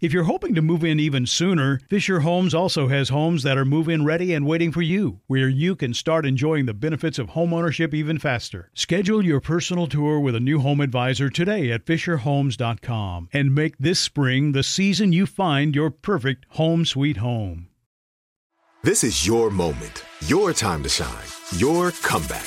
If you're hoping to move in even sooner, Fisher Homes also has homes that are move in ready and waiting for you, where you can start enjoying the benefits of homeownership even faster. Schedule your personal tour with a new home advisor today at FisherHomes.com and make this spring the season you find your perfect home sweet home. This is your moment, your time to shine, your comeback.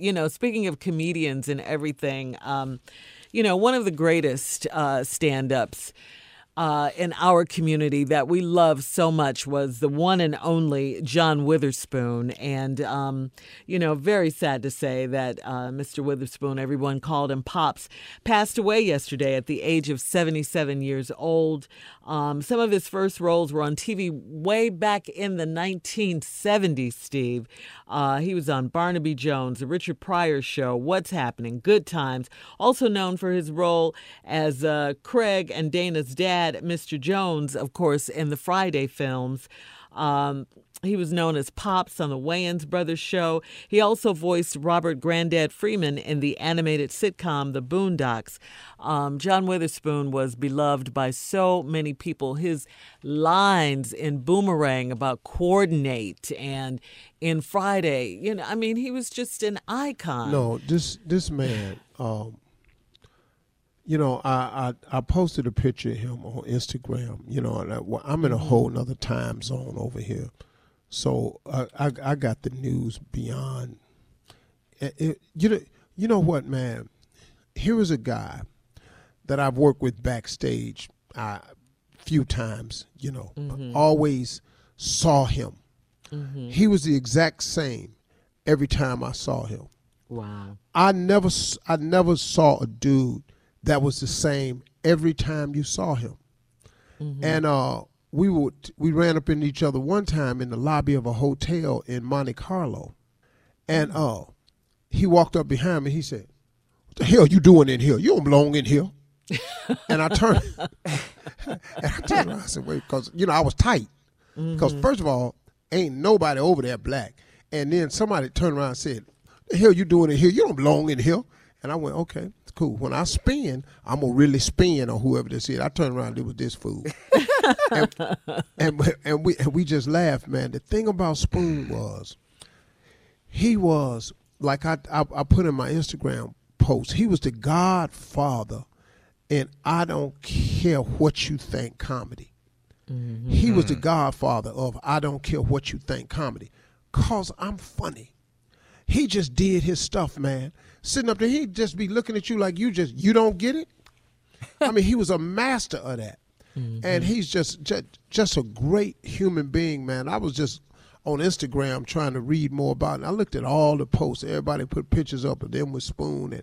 you know, speaking of comedians and everything, um, you know, one of the greatest uh, stand ups uh, in our community that we love so much was the one and only John Witherspoon. And, um, you know, very sad to say that uh, Mr. Witherspoon, everyone called him Pops, passed away yesterday at the age of 77 years old. Um, some of his first roles were on TV way back in the 1970s, Steve. Uh, he was on Barnaby Jones, The Richard Pryor Show, What's Happening, Good Times, also known for his role as uh, Craig and Dana's dad, Mr. Jones, of course, in the Friday films. Um, he was known as Pops on the Wayans Brothers show. He also voiced Robert Grandad Freeman in the animated sitcom The Boondocks. Um, John Witherspoon was beloved by so many people. His lines in Boomerang about coordinate and in Friday, you know, I mean, he was just an icon. No, this this man, um, you know, I, I I posted a picture of him on Instagram. You know, and I, well, I'm in a whole nother time zone over here. So I, I, I got the news beyond. It, it, you know, you know what, man? Here is a guy that I've worked with backstage a uh, few times. You know, Mm-hmm. always saw him. He was the exact same every time I saw him. Wow. I never, I never saw a dude that was the same every time you saw him. And uh, we would, we ran up into each other one time in the lobby of a hotel in Monte Carlo, and uh, he walked up behind me. He said, "What the hell you doing in here? You don't belong in here." and I turned, and I turned around. I said, "Wait," because you know I was tight. Because first of all, ain't nobody over there black. And then somebody turned around and said, "The hell you doing in here? You don't belong in here." And I went, "Okay, cool. When I spin, I'm gonna really spin on whoever this is." I turned around, it was this fool, and, and we- and we and we just laughed, man. The thing about Spoon was, he was like I, I I put in my Instagram post. He was the godfather, and I don't care what you think comedy. Mm-hmm. He was the mm. godfather of I don't care what you think comedy, cause I'm funny. He just did his stuff, man. Sitting up there, he'd just be looking at you like you just you don't get it. I mean, he was a master of that, and he's just, just just a great human being, man. I was just on Instagram trying to read more about it. I looked at all the posts. Everybody put pictures up of them with Spoon and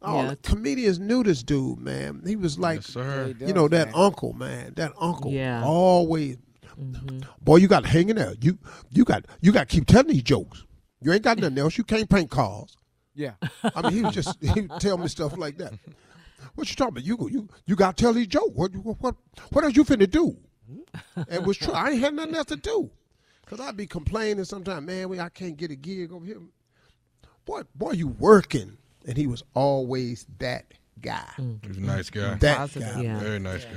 all Yeah. the comedians knew this dude, man. He was like, sir. you know, that uncle, man. That uncle, Yeah. always. Boy, you got to hang in there. You you got you got to keep telling these jokes. You ain't got nothing else. You can't paint cars. Yeah. I mean, he was just he would tell me stuff like that. What you talking about? You go, you you got to tell these jokes. What what what what else you finna do? And it was true. I ain't had nothing else to do. Cause I'd be complaining sometimes, man. We I can't get a gig over here. Boy, boy, you working? And he was always that guy. He was a nice guy. That guy. Yeah. Very nice guy.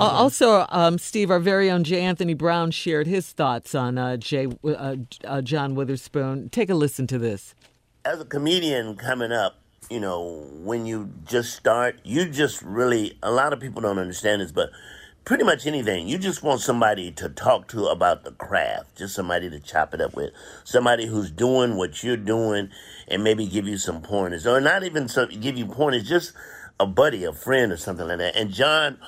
Uh, also, um, Steve, our very own J. Anthony Brown shared his thoughts on uh, Jay, uh, uh, John Witherspoon. Take a listen to this. as a comedian coming up, you know, when you just start, you just really, a lot of people don't understand this, but pretty much anything, you just want somebody to talk to about the craft, just somebody to chop it up with, somebody who's doing what you're doing and maybe give you some pointers, or not even so, give you pointers, just a buddy, a friend, or something like that. And John,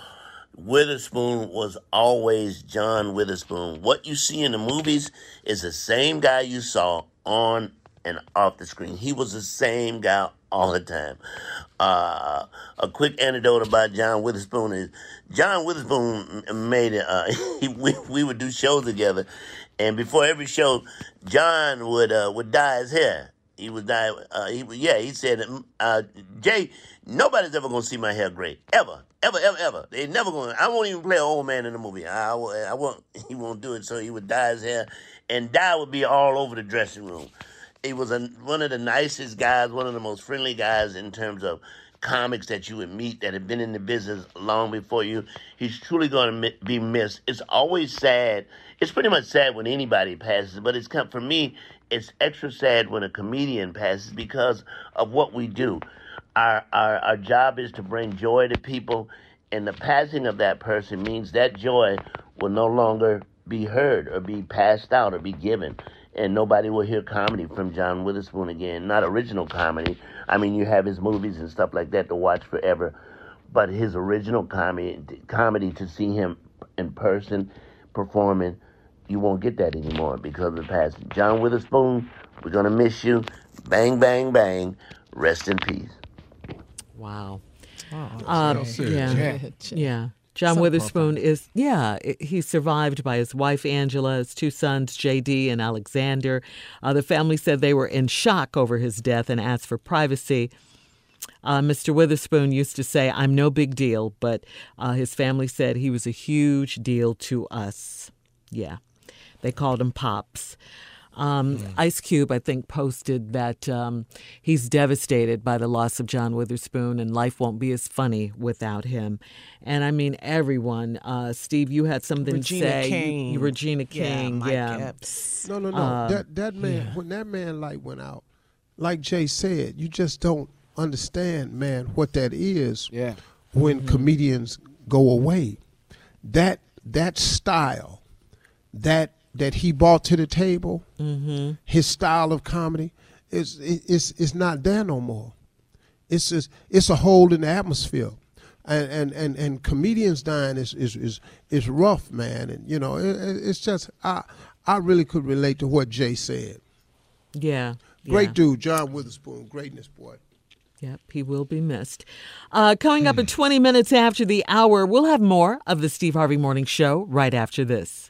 Witherspoon was always John Witherspoon. What you see in the movies is the same guy you saw on and off the screen. He was the same guy all the time. Uh, a quick anecdote about John Witherspoon is John Witherspoon made it. Uh, we, we would do shows together, and before every show, John would uh, would dye his hair. He would dye. Uh, he yeah. He said, uh, "Jay, nobody's ever gonna see my hair gray ever." Ever, ever, ever. They never to I won't even play an old man in the movie. I, I, won't. He won't do it. So he would dye his hair, and dye would be all over the dressing room. He was a, one of the nicest guys, one of the most friendly guys in terms of comics that you would meet that have been in the business long before you. He's truly going to be missed. It's always sad. It's pretty much sad when anybody passes, but it's for me. It's extra sad when a comedian passes because of what we do. Our, our our job is to bring joy to people, and the passing of that person means that joy will no longer be heard or be passed out or be given and nobody will hear comedy from John Witherspoon again. Not original comedy. I mean, you have his movies and stuff like that to watch forever, but his original comedy, comedy to see him in person performing, you won't get that anymore because of the passing. John Witherspoon, we're gonna miss you. Bang, bang, bang. Rest in peace. Wow. Um, Um, serious. yeah. Yeah. John Witherspoon is, yeah, he's survived by his wife Angela, his two sons JD and Alexander. Uh, the family said they were in shock over his death and asked for privacy. Uh, Mr. Witherspoon used to say, I'm no big deal, but uh, his family said he was a huge deal to us. Yeah. They called him Pops. Um, Ice Cube, I think, posted that um, he's devastated by the loss of John Witherspoon and life won't be as funny without him. And I mean, everyone. Uh, Steve, you had something Regina to say. You- King. you- Regina Yeah, King. Mike yeah. Epps. No, no, no. Uh, that that man, when that man light went out, like Jay said, you just don't understand, man, what that is. Yeah. When comedians go away, that that style, that that he brought to the table, his style of comedy, is is is not there no more. It's just it's a hole in the atmosphere. And, and, and, and comedians dying is, is, is, is rough, man. And, you know, it, it- it's just, I, I really could relate to what Jay said. Yeah. Great yeah. dude, John Witherspoon. Greatness, boy. Yep, he will be missed. Uh, coming up at 20 minutes after the hour, we'll have more of the Steve Harvey Morning Show right after this.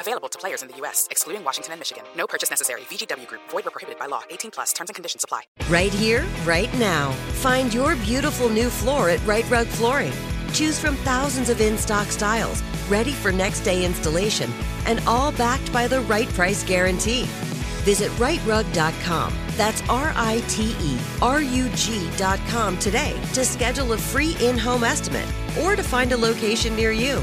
Available to players in the U.S., excluding Washington and Michigan. No purchase necessary. VGW Group, void or prohibited by law. 18 plus terms and conditions apply. Right here, right now. Find your beautiful new floor at Rite Rug Flooring. Choose from thousands of in stock styles, ready for next day installation, and all backed by the right price guarantee. Visit riterug.com. That's R I T E R U G.com today to schedule a free in home estimate or to find a location near you.